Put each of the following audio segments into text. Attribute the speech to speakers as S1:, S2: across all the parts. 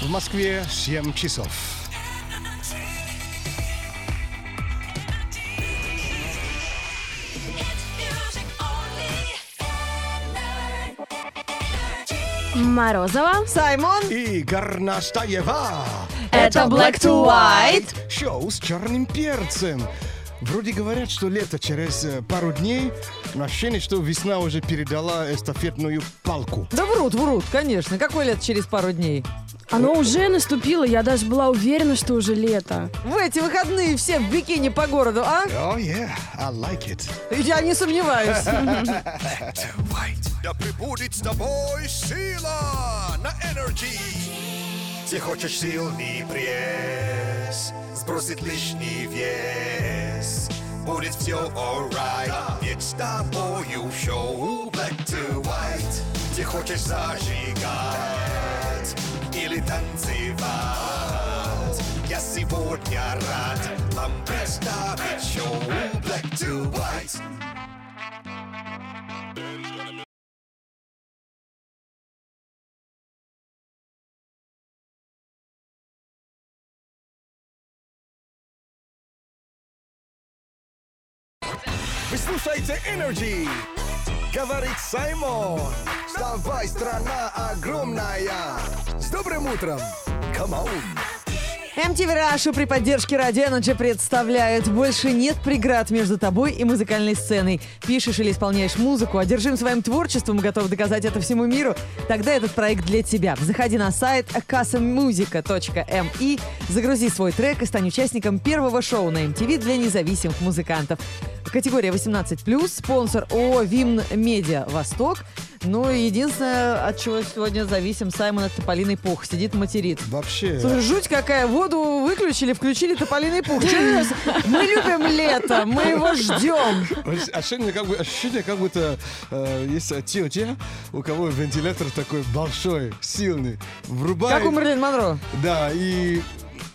S1: В Москве 7 часов.
S2: Морозова.
S3: Саймон.
S1: И Горнастаева.
S2: Это Black to White.
S1: Шоу с черным перцем. Вроде говорят, что лето через э, пару дней, но ощущение, что весна уже передала эстафетную палку.
S3: Да врут, врут, конечно. Какой лет через пару дней?
S2: Оно уже наступило, я даже была уверена, что уже лето.
S3: В эти выходные все в бикини по городу, а?
S1: Oh yeah, I like it.
S3: Я не сомневаюсь.
S4: Да прибудет с тобой сила на энергии. Ты хочешь сильный пресс, сбросить лишний вес. Будет все alright, ведь с тобою шоу Black to White. Ты хочешь зажигать или танцевать. Я сегодня рад вам представить шоу Black to White. Вы слушаете Energy. Говорит Саймон. Вставай, страна огромная. С добрым утром. Come on.
S3: MTV Раша при поддержке Радио Energy представляет «Больше нет преград между тобой и музыкальной сценой». Пишешь или исполняешь музыку, одержим своим творчеством и готов доказать это всему миру? Тогда этот проект для тебя. Заходи на сайт casamusica.mi, загрузи свой трек и стань участником первого шоу на MTV для независимых музыкантов. Категория 18+, спонсор ООО «Вимн Медиа Восток». Ну единственное, от чего сегодня зависим, Саймон от Тополиный Пух. Сидит материт.
S1: Вообще,
S3: Слушай, жуть какая. Воду выключили, включили тополиный пух. Это? Мы любим лето, мы его ждем.
S1: ощущение как, бы, ощущение, как будто э, есть те, те, у кого вентилятор такой большой, сильный. Врубает.
S3: Как у Мерлин Монро.
S1: Да, и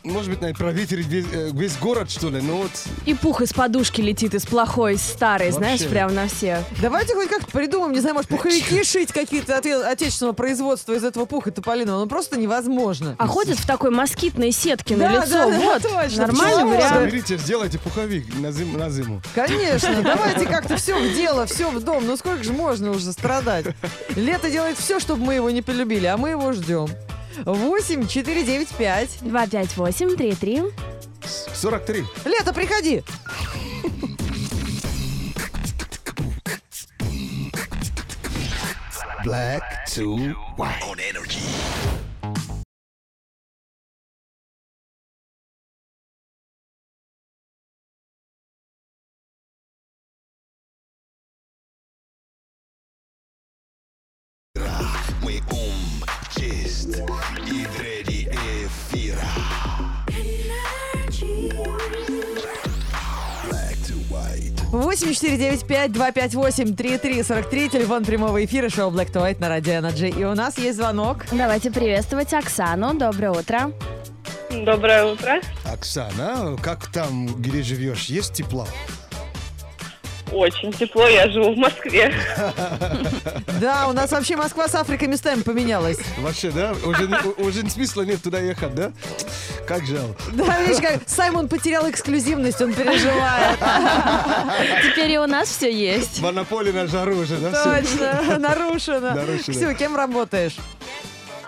S1: может быть, наверное, проветрить весь, э, весь город, что ли, но вот...
S2: И пух из подушки летит, из плохой, из старой, знаешь,
S1: Вообще.
S2: прям на все.
S3: Давайте хоть как-то придумаем, не знаю, может, пуховики шить какие-то от отечественного производства из этого пуха тополиного. Ну просто невозможно.
S2: А ходят в такой москитной сетке
S3: Да,
S2: на лицо.
S3: да, да,
S2: вот,
S3: точно.
S2: нормальный
S3: Почему?
S2: вариант.
S1: Соберите, сделайте пуховик на зиму. На зиму.
S3: Конечно, давайте как-то все в дело, все в дом. Ну сколько же можно уже страдать? Лето делает все, чтобы мы его не полюбили, а мы его ждем. 8 4 9 5.
S2: 258-33.
S1: 43.
S3: Лето, приходи!
S4: Black to White. On Energy.
S3: 8495-258-3343, телефон прямого эфира, шоу Black to White на Радио Energy. И у нас есть звонок.
S2: Давайте приветствовать Оксану. Доброе утро.
S5: Доброе утро.
S1: Оксана, как там, где живешь, есть тепло?
S5: Очень тепло, я живу в Москве.
S3: Да, у нас вообще Москва с Африкой местами поменялась.
S1: Вообще, да? Уже, уже смысла нет туда ехать, да? Как жалко.
S3: Да, видишь, как Саймон потерял эксклюзивность, он переживает.
S2: Теперь и у нас все есть.
S1: Монополия на жару уже, да?
S3: Точно, нарушено.
S1: Нарушено.
S3: Все, кем работаешь?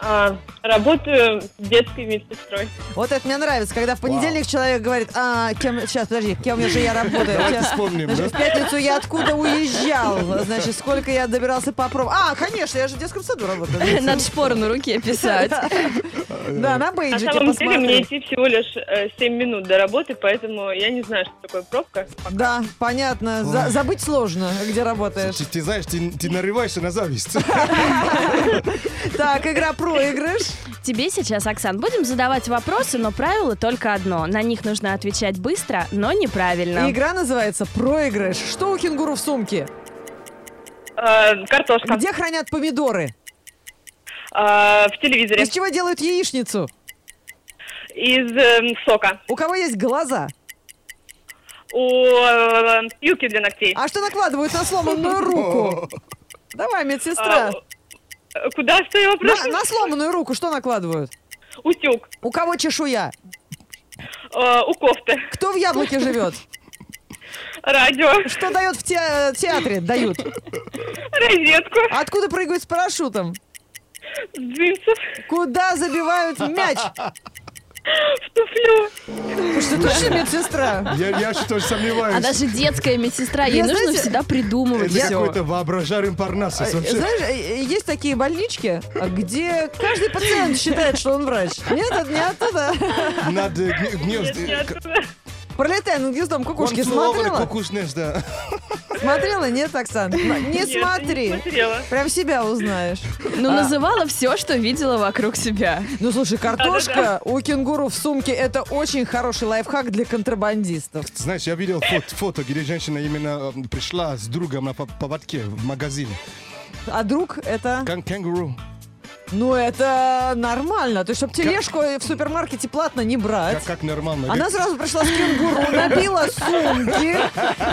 S5: А, работаю детской медсестрой.
S3: Вот это мне нравится, когда в понедельник человек говорит, а, кем, сейчас, подожди, кем же я работаю?
S1: Давайте вспомним,
S3: Значит,
S1: да?
S3: в пятницу я откуда уезжал? Значит, сколько я добирался по пробам? А, конечно, я же в детском саду работаю.
S2: Надо шпоры на руке писать.
S3: Да, на
S5: На
S3: бейджике
S5: самом деле мне
S3: посмотри.
S5: идти всего лишь э, 7 минут до работы, поэтому я не знаю, что такое пробка.
S3: Да, понятно. За- забыть сложно, где работаешь.
S1: Ты, ты знаешь, ты, ты нарываешься на зависть.
S3: Так, игра проигрыш.
S2: Тебе сейчас, Оксан, будем задавать вопросы, но правило только одно. На них нужно отвечать быстро, но неправильно.
S3: Игра называется проигрыш. Что у кенгуру в сумке?
S5: Э, картошка.
S3: Где хранят помидоры?
S5: Э, в телевизоре.
S3: Из чего делают яичницу?
S5: Из э, сока.
S3: У кого есть глаза?
S5: У э, пилки для ногтей.
S3: А что накладывают на сломанную руку? Давай, медсестра.
S5: А, э, куда что я
S3: На,
S5: вопрос?
S3: на сломанную руку что накладывают?
S5: Утюг.
S3: У кого чешуя?
S5: Э, у кофты.
S3: Кто в яблоке живет?
S5: Радио.
S3: Что дает в те- театре? Дают.
S5: Розетку.
S3: Откуда прыгают с парашютом?
S5: Джинсов.
S3: Куда забивают мяч?
S5: В туфлю.
S3: Что точно медсестра?
S1: Я, я что сомневаюсь.
S2: А даже детская медсестра, ей
S3: Я,
S2: нужно
S3: знаете,
S2: всегда придумывать
S1: Это
S2: все.
S1: какой-то воображаемый парнасос
S3: А,
S1: вообще.
S3: Знаешь, э, есть такие больнички, где каждый пациент считает, что он врач. Нет, это не оттуда.
S1: Над э, гне- гнезд...
S5: Нет, не оттуда.
S3: Пролетая над гнездом кукушки смотрела?
S1: кукушнес, да.
S3: Смотрела? Нет, Оксан? Не смотри.
S5: не смотрела.
S3: Прям себя узнаешь.
S2: Ну,
S3: А.
S2: называла все, что видела вокруг себя.
S3: Ну, слушай, картошка у кенгуру в сумке – это очень хороший лайфхак для контрабандистов.
S1: Знаешь, я видел фото, фото, где женщина именно э, пришла с другом на по- поводке в магазин.
S3: А друг – это…
S1: Кенгуру.
S3: Ну, это нормально. То есть, чтобы тележку в супермаркете платно не брать.
S1: Как, как нормально.
S3: Она сразу пришла с кенгуру, набила сумки,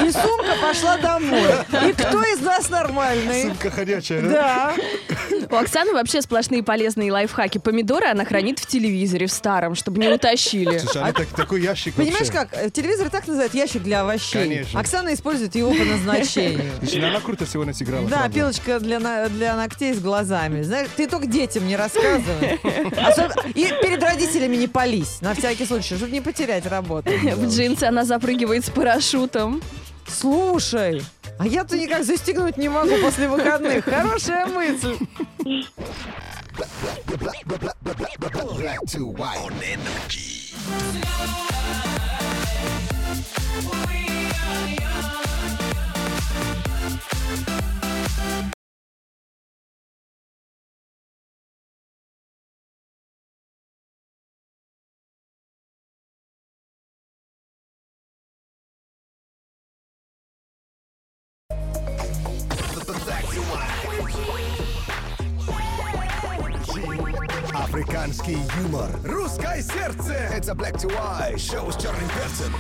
S3: и сумка пошла домой. И кто из нас нормальный?
S1: Сумка ходячая, да?
S3: Да.
S2: У Оксаны вообще сплошные полезные лайфхаки. Помидоры она хранит в телевизоре, в старом, чтобы не утащили.
S1: Слушай, она так- такой ящик
S3: Понимаешь
S1: вообще.
S3: как? Э, Телевизор так называют ящик для овощей.
S1: Конечно.
S3: Оксана использует его по назначению.
S1: Слушай, она круто сегодня сыграла.
S3: Да,
S1: правда.
S3: пилочка для, для ногтей с глазами. Знаешь, ты только детям не рассказывай. Особ- И перед родителями не пались, на всякий случай, чтобы не потерять работу.
S2: В джинсы она запрыгивает с парашютом.
S3: Слушай, а я-то никак застегнуть не могу после выходных. Хорошая мысль.
S4: On energy. Африканский юмор. Русское сердце. Это Black to White. Шоу с черным перцем.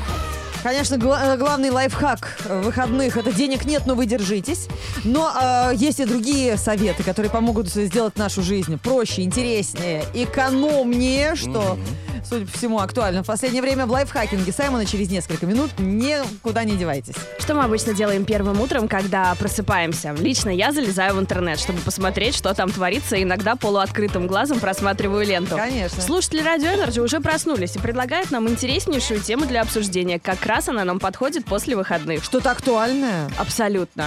S3: Конечно, гла- э, главный лайфхак выходных – это денег нет, но вы держитесь. Но э, есть и другие советы, которые помогут сделать нашу жизнь проще, интереснее, экономнее, что, судя по всему, актуально в последнее время в лайфхакинге Саймона через несколько минут. Никуда не девайтесь.
S2: Что мы обычно делаем первым утром, когда просыпаемся? Лично я залезаю в интернет, чтобы посмотреть, что там творится, и иногда полуоткрытым глазом просматриваю ленту.
S3: Конечно.
S2: Слушатели Радио Энерджи уже проснулись и предлагают нам интереснейшую тему для обсуждения. Как раз она нам подходит после выходных.
S3: Что-то актуальное.
S2: Абсолютно.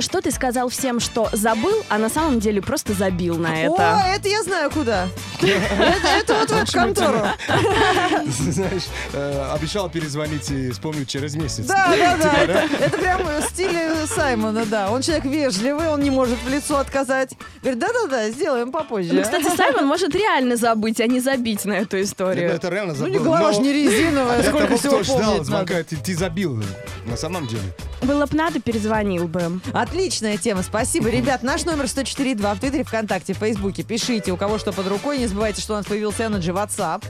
S2: Что ты сказал всем, что забыл, а на самом деле просто забил на это?
S3: О, это я знаю куда. Это это вот в эту контору.
S1: Знаешь, э, обещал перезвонить и вспомню через месяц.
S3: Да, да, да.
S1: Типа,
S3: Это, прям в стиле Саймона, да. Он человек вежливый, он не может в лицо отказать. Говорит, да-да-да, сделаем попозже.
S2: Ну, кстати, Саймон может реально забыть, а не забить на эту историю.
S1: это реально
S3: Ну,
S1: забыл.
S3: не голова не резиновая, сколько всего помнить
S1: звонка,
S3: надо.
S1: ты забил. На самом деле.
S2: Было б надо, перезвонил бы.
S3: Отличная тема, спасибо. Ребят, наш номер 104.2 в Твиттере, ВКонтакте, в Фейсбуке. Пишите, у кого что под рукой. Не забывайте, что у нас появился Energy WhatsApp.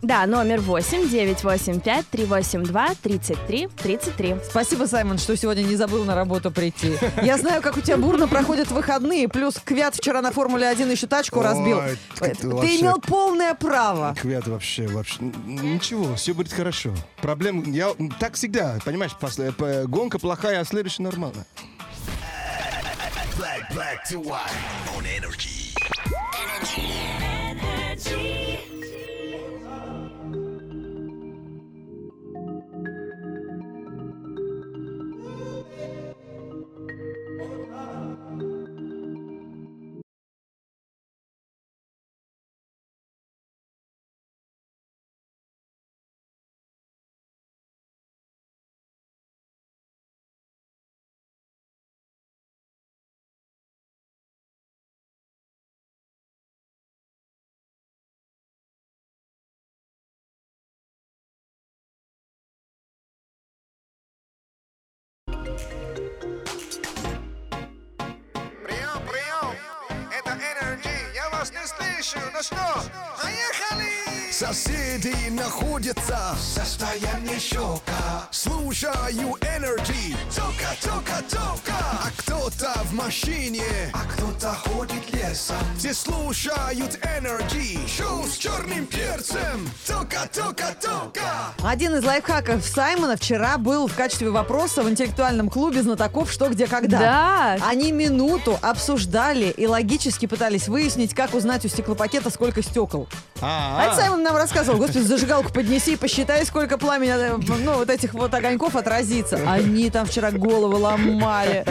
S2: Да, номер 8 985 382 33 33.
S3: Спасибо, Саймон, что сегодня не забыл на работу прийти. Я знаю, как у тебя бурно проходят выходные. Плюс Квят вчера на Формуле-1 еще тачку
S1: Ой,
S3: разбил.
S1: ты
S3: Ты
S1: вообще-
S3: имел полное право.
S1: Квят вообще, вообще. Ничего, все будет хорошо. Проблем, я так всегда, понимаешь, после, п- гонка плохая, а следующая нормально.
S4: Black, black to white on energy.
S6: Прием, слышу. Ну что, поехали!
S4: Соседи находятся в состоянии шока Слушаю Energy Тока, тока, тока А кто-то в машине, а кто-то ходит лесом. Все слушают Energy, шоу с черным перцем. Тока, тока, тока.
S3: Один из лайфхаков Саймона вчера был в качестве вопроса в интеллектуальном клубе знатоков «Что, где, когда».
S2: Да.
S3: Они минуту обсуждали и логически пытались выяснить, как узнать у стеклопакета, сколько стекол. А это Саймон нам рассказывал. Господи, зажигалку поднеси и посчитай, сколько пламени, э, ну, вот этих вот огоньков отразится. Они там вчера головы ломали.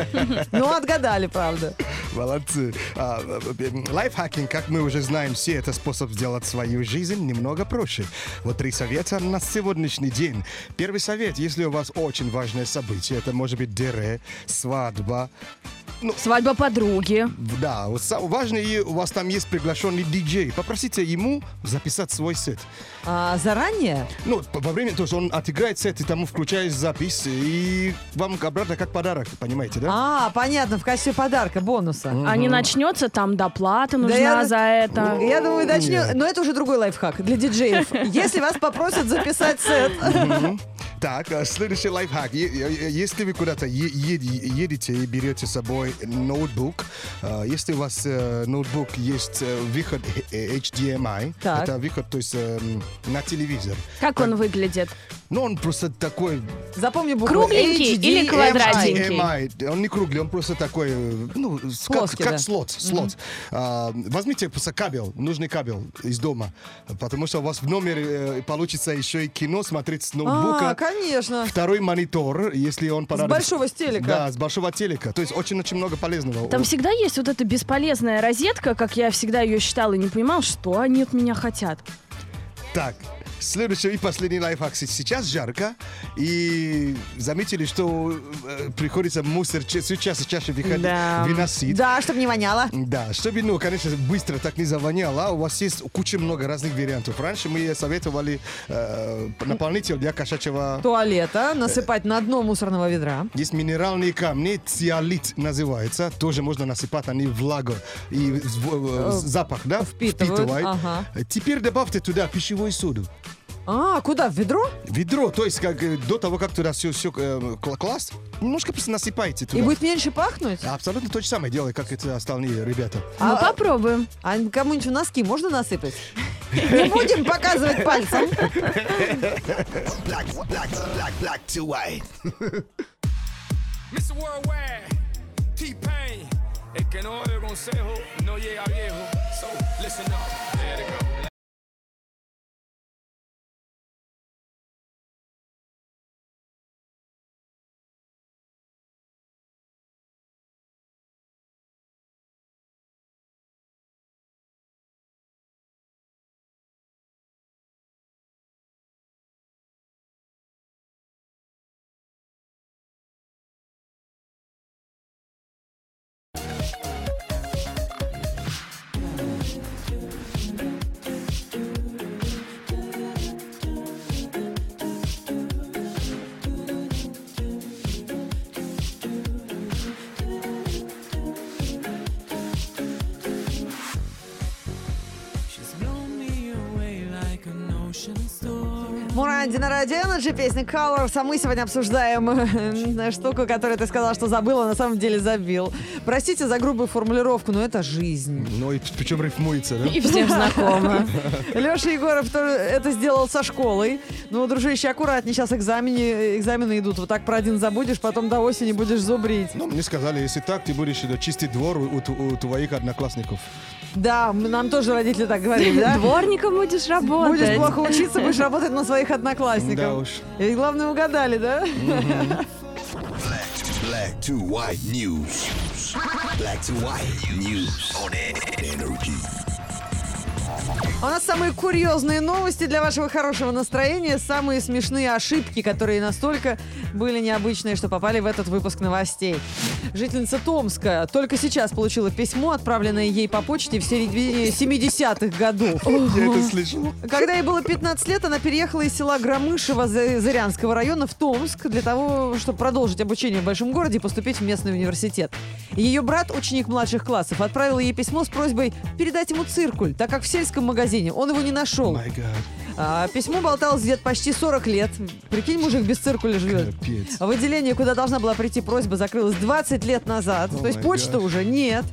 S3: Ну, отгадали, правда.
S1: Молодцы. А, э, Лайфхакинг, как мы уже знаем все, это способ сделать свою жизнь немного проще. Вот три совета на сегодняшний день. Первый совет, если у вас очень важное событие, это может быть ДР, свадьба,
S2: Свадьба подруги.
S1: да, важно, и у вас там есть приглашенный диджей. Попросите ему записать свой сет.
S3: А заранее?
S1: Ну, по- во время, то есть он отыграет сет, и тому включаешь запись, и вам обратно как подарок, понимаете, да?
S3: А, понятно, в качестве подарка, бонуса.
S2: А не начнется, там доплата нужна
S3: я-
S2: за это.
S3: Я думаю, начнем.
S1: Нет.
S3: Но это уже другой лайфхак для диджеев. Если вас попросят записать сет.
S1: Так, а следующий лайфхак. Если вы куда-то едете и берете с собой ноутбук, а, если у вас э, ноутбук есть э, выход э, HDMI,
S3: Так.
S1: это выход, то есть эм, на телевизор.
S2: Как он выглядит?
S1: Но он просто такой
S3: Запомни букву
S2: Кругленький или квадратненький?
S1: HDMI. Он не круглый, он просто такой, э, ну, с- как,
S3: Плоский,
S1: как
S3: да.
S1: слот. слот. А, возьмите просто кабель, нужный кабель из дома, потому что у вас в номере э, получится еще и кино смотреть с ноутбука.
S3: А, конечно.
S1: Второй монитор, если он понадобится.
S3: большого телека.
S1: Да, с большого телека. То есть очень-очень много полезного.
S2: Там всегда есть вот эта бесполезная розетка, как я всегда ее считала и не понимала, что они от меня хотят.
S1: Так, следующий и последний лайфхак. Сейчас жарко, и заметили, что э, приходится мусор ча- все чаще выходить,
S2: Да.
S1: выносить.
S3: Да, чтобы не воняло.
S1: Да, чтобы, ну, конечно, быстро так не завоняло, у вас есть куча много разных вариантов. Раньше мы советовали э, наполнитель для кошачьего...
S3: Туалета насыпать на дно мусорного ведра.
S1: Есть минеральные камни, циолит называется, тоже можно насыпать, они влагу и в- э, запах, да,
S3: Впитывают,
S1: впитывают.
S3: ага.
S1: Теперь добавьте туда пищевую соду.
S3: А, куда? В ведро?
S1: Ведро, то есть как, э, до того, как туда все, все класть, немножко просто насыпайте туда.
S3: И будет меньше пахнуть?
S1: Абсолютно то же самое делай, как это остальные ребята.
S2: Ну,
S3: А-
S2: попробуем.
S3: А кому-нибудь в носки можно насыпать? Не будем показывать пальцем.
S4: Black, black, black, black to white.
S7: Mr. Worldwide, T-Pain. El que no oye consejo no llega viejo. So, listen up. There it go.
S3: На радио Energy, песня Colors. А мы сегодня обсуждаем э, штуку, которую ты сказала, что забыла, а на самом деле забил. Простите за грубую формулировку, но это жизнь.
S1: Ну и причем рифмуется, да?
S2: И всем знакомо.
S3: Леша Егоров тоже это сделал со школой. Ну, дружище, аккуратнее, сейчас экзамены, экзамены идут. Вот так про один забудешь, потом до осени будешь зубрить.
S1: Ну, мне сказали, если так, ты будешь э, чистить двор у, у- у твоих одноклассников.
S3: Да, нам тоже родители так говорили, да?
S2: Дворником будешь
S3: Будешь
S2: работать.
S3: плохо учиться, будешь работать на своих одноклассников.
S1: Да уж.
S3: И главное, угадали, да?
S4: Black to white news. Black to white news on energy.
S3: У нас самые курьезные новости для вашего хорошего настроения, самые смешные ошибки, которые настолько были необычные, что попали в этот выпуск новостей. Жительница Томска только сейчас получила письмо, отправленное ей по почте в середине 70-х годов.
S1: Я это слышал.
S3: Когда ей было 15 лет, она переехала из села Громышево За- Зырянского района в Томск для того, чтобы продолжить обучение в большом городе и поступить в местный университет. Ее брат, ученик младших классов, отправил ей письмо с просьбой передать ему циркуль, так как в сельском магазине он его не нашел.
S1: My God.
S3: А, письмо болталось где-то почти 40 лет. Прикинь, мужик без циркуля живет.
S1: Капец.
S3: В отделение, куда должна была прийти просьба, закрылась 20 лет назад.
S1: О
S3: То есть почта
S1: гаш.
S3: уже нет.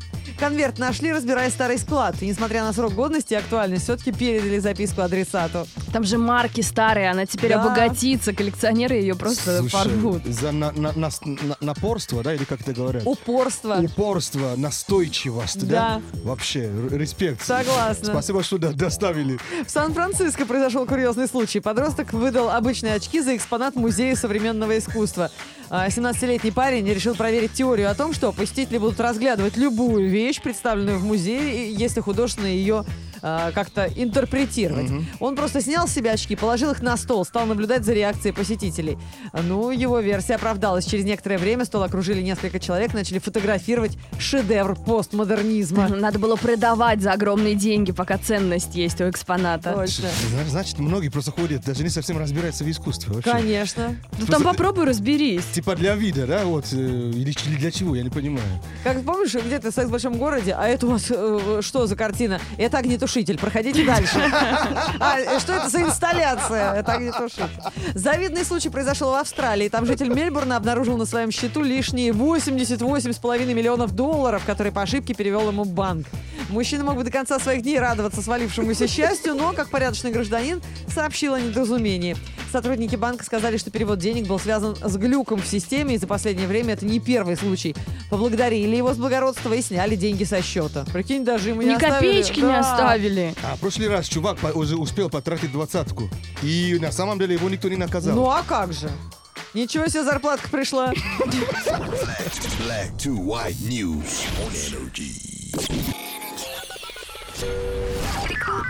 S3: Конверт нашли, разбирая старый склад. И несмотря на срок годности и актуальность, все-таки передали записку адресату.
S2: Там же марки старые, она теперь
S3: Да.
S2: обогатится, коллекционеры ее просто
S1: Слушай,
S2: порвут.
S1: за на- на- нас- на- напорство, да, или как это говорят?
S3: Упорство.
S1: Упорство, настойчивость, да?
S3: Да.
S1: Вообще, респект.
S3: Согласна.
S1: Спасибо, что до- доставили.
S3: В Сан-Франциско произошел курьезный случай. Подросток выдал обычные очки за экспонат Музея современного искусства. А 17-летний парень решил проверить теорию о том, что посетители будут разглядывать любую вещь, представленную в музее, если художественно ее а, как-то интерпретировать. Он просто снял с себя очки, положил их на стол, стал наблюдать за реакцией посетителей. Ну, его версия оправдалась. Через некоторое время стол окружили несколько человек, начали фотографировать шедевр постмодернизма.
S2: Надо было продавать за огромные деньги, пока ценность есть у экспоната.
S3: Точно.
S1: Значит, многие просто ходят, даже не совсем разбираются в искусстве вообще.
S3: Конечно.
S2: Ну там попробуй разберись.
S1: Типа для вида, да, вот, э, или, или для чего, я не понимаю.
S3: Как помнишь, где-то секс в большом городе, а это у вас э, что за картина? Это огнетушитель. Проходите дальше. А, э, что это за инсталляция? Это огнетушитель. Завидный случай произошел в Австралии. Там житель Мельбурна обнаружил на своем счету лишние 88,5 миллионов долларов, которые по ошибке перевел ему банк. Мужчина мог бы до конца своих дней радоваться свалившемуся счастью, но, как порядочный гражданин, сообщил о недоразумении. Сотрудники банка сказали, что перевод денег был связан с глюком в системе, и за последнее время это не первый случай. Поблагодарили его с благородства и сняли деньги со счета. Прикинь, даже ему не
S2: Ни
S3: оставили.
S2: копеечки не
S3: Да.
S2: оставили.
S1: А в прошлый раз чувак по- уже успел потратить двадцатку. И на самом деле его никто не наказал.
S3: Ну а как же? Ничего себе зарплатка пришла.
S4: Black to white news on energy.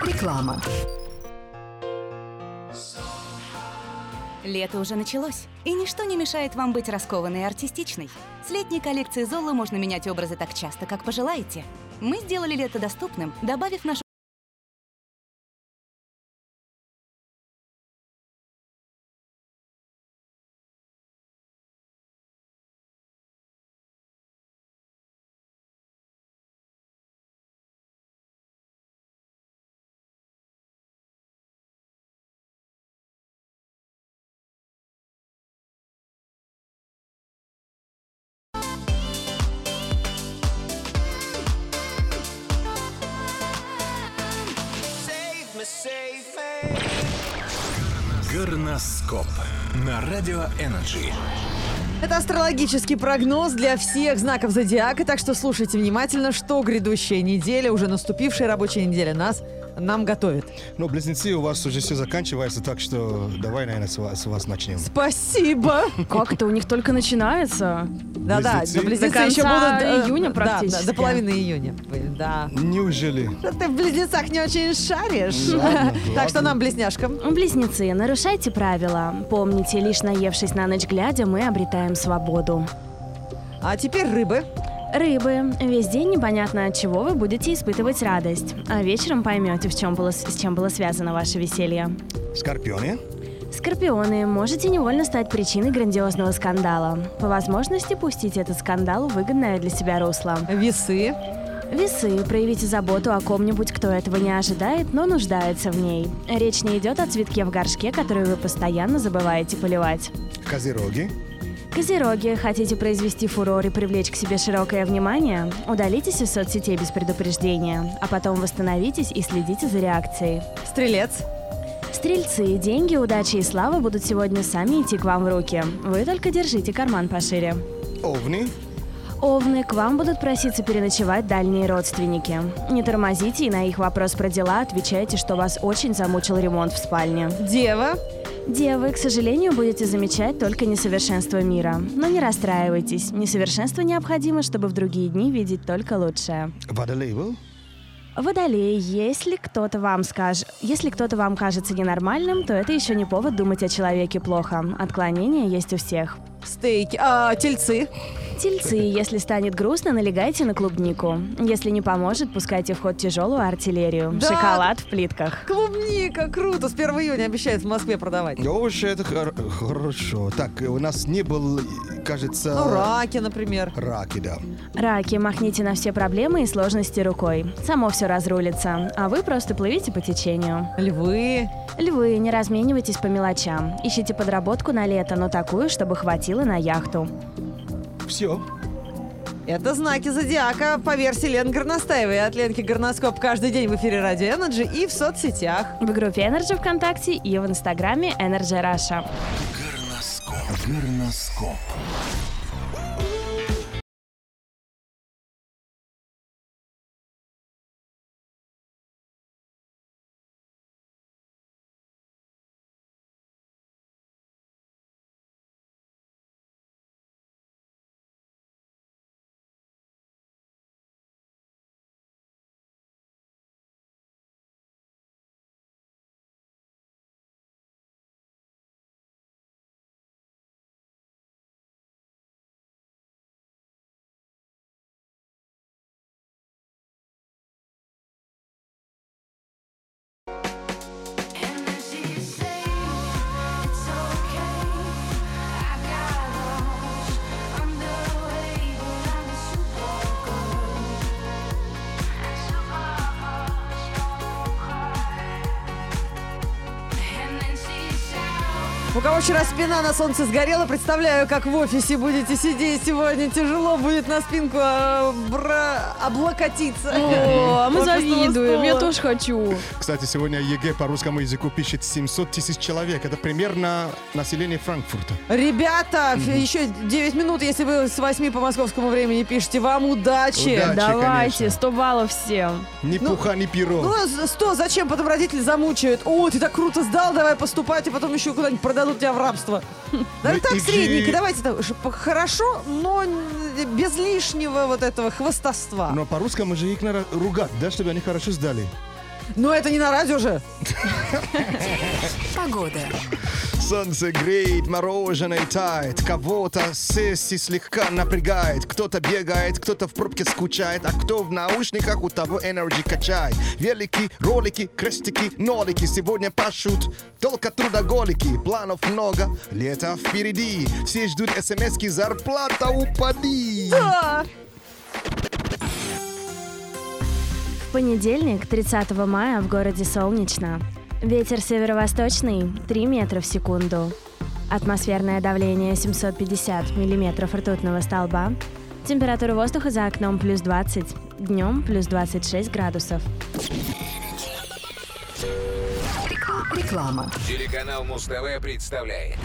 S8: Реклама. Лето уже началось, и ничто не мешает вам быть раскованной и артистичной. С летней коллекцией Золы можно менять образы так часто, как пожелаете. Мы сделали лето доступным, добавив нашу
S9: Горноскоп на Радио Energy.
S3: Это астрологический прогноз для всех знаков зодиака, так что слушайте внимательно, что грядущая неделя, уже наступившая рабочая неделя нас нам готовит.
S1: Ну, близнецы, у вас уже все заканчивается, так что давай, наверное, с вас, с вас начнем.
S3: Спасибо.
S2: Как это у них только начинается?
S3: Да-да,
S1: Близнецы?
S3: до близнецы
S2: До конца
S3: еще будут... э,
S2: июня
S3: да,
S2: практически.
S3: Да, до половины июня. Да.
S1: Неужели?
S3: Ты в близнецах не очень шаришь.
S1: Ладно,
S3: Так что нам, близняшкам,
S2: Близнецы, нарушайте правила. Помните, лишь наевшись на ночь глядя, мы обретаем свободу.
S3: А теперь рыбы.
S2: Рыбы. Весь день непонятно от чего вы будете испытывать радость. А вечером поймете, в чем было, с чем было связано ваше веселье.
S1: Скорпионы?
S2: Скорпионы, можете невольно стать причиной грандиозного скандала. По возможности пустите этот скандал в выгодное для себя русло.
S3: Весы.
S2: Весы. Проявите заботу о ком-нибудь, кто этого не ожидает, но нуждается в ней. Речь не идет о цветке в горшке, который вы постоянно забываете поливать.
S1: Козероги?
S2: Козероги, хотите произвести фурор и привлечь к себе широкое внимание? Удалитесь из соцсетей без предупреждения, а потом восстановитесь и следите за реакцией.
S3: Стрелец.
S2: Стрельцы, деньги, удачи и слава будут сегодня сами идти к вам в руки. Вы только держите карман пошире.
S1: Овны?
S2: Овны, к вам будут проситься переночевать дальние родственники. Не тормозите и на их вопрос про дела отвечайте, что вас очень замучил ремонт в спальне.
S3: Дева.
S2: Девы, к сожалению, будете замечать только несовершенство мира. Но не расстраивайтесь. Несовершенство необходимо, чтобы в другие дни видеть только лучшее.
S1: Водолей был?
S2: Водолей, если кто-то вам скажет, если кто-то вам кажется ненормальным, то это еще не повод думать о человеке плохо. Отклонения есть у всех.
S3: стейки, а, тельцы.
S2: Тельцы, если станет грустно, налегайте на клубнику. Если не поможет, пускайте в ход тяжелую артиллерию.
S3: Да.
S2: Шоколад в плитках.
S3: Клубника, круто, с 1 июня обещают в Москве продавать.
S1: Овощи это хор- хорошо. Так, у нас не был, кажется...
S3: Ну, раки, например.
S1: Раки, да.
S2: Раки, махните на все проблемы и сложности рукой. Само все разрулится, а вы просто плывите по течению.
S3: Львы.
S2: Львы, не разменивайтесь по мелочам. Ищите подработку на лето, но такую, чтобы хватило на яхту.
S1: Все.
S3: Это знаки зодиака по версии Лены Горностаевой. От Ленки Горноскоп каждый день в эфире Радио Energy и в соцсетях.
S2: В группе Energy ВКонтакте и в Инстаграме Energy Russia.
S9: Горноскоп.
S3: У кого вчера спина на солнце сгорела, представляю, как в офисе будете сидеть сегодня. Тяжело будет на спинку а, бра- облокотиться.
S2: О, мы
S3: Офисного
S2: завидуем, я тоже хочу.
S1: Кстати, сегодня ЕГЭ по русскому языку пишет 700 тысяч человек. Это примерно население Франкфурта.
S3: Ребята, еще 9 минут, если вы с 8 по московскому времени пишете. Вам удачи.
S1: Удачи,
S2: Давайте,
S1: конечно.
S2: 100 баллов всем.
S1: Ни пуха, ни перо.
S3: Ну, а 100, зачем? Потом родители замучают. О, ты так круто сдал, давай поступать, и потом еще куда-нибудь продадут тебя в рабство. Давай
S1: Ну,
S3: так, средненько, давайте так, хорошо, но без лишнего вот этого хвостовства.
S1: Но по-русскому же их надо ругать, да, чтобы они хорошо сдали.
S3: Но это не на радио же.
S8: Погода.
S1: Солнце греет, мороженое тает, кого-то сессии слегка напрягает, кто-то бегает, кто-то в пробке скучает, а кто в наушниках, у того энергии качает. Велики, ролики, крестики, нолики, сегодня пашут только трудоголики, планов много, лето впереди, все ждут смс зарплата упади.
S2: В понедельник, 30 мая, в городе солнечно. Ветер северо-восточный 3 метра в секунду. Атмосферное давление 750 миллиметров ртутного столба. Температура воздуха за окном плюс 20. Днем плюс 26 градусов.
S8: Реклама.
S10: Телеканал Муз-ТВ представляет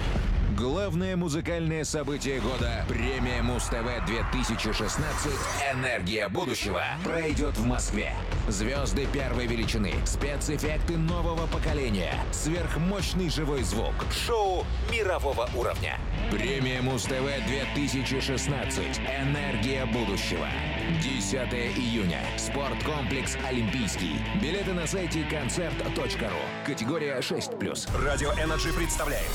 S10: Главное музыкальное событие года Премия Муз-ТВ 2016 «Энергия будущего» пройдет в Москве. Звезды первой величины, спецэффекты нового поколения, сверхмощный живой звук, шоу мирового уровня. Премия Муз-ТВ 2016 «Энергия будущего». 10 июня. Спорткомплекс «Олимпийский». Билеты на сайте концерт.ру. Категория 6+.
S9: Радио Energy представляет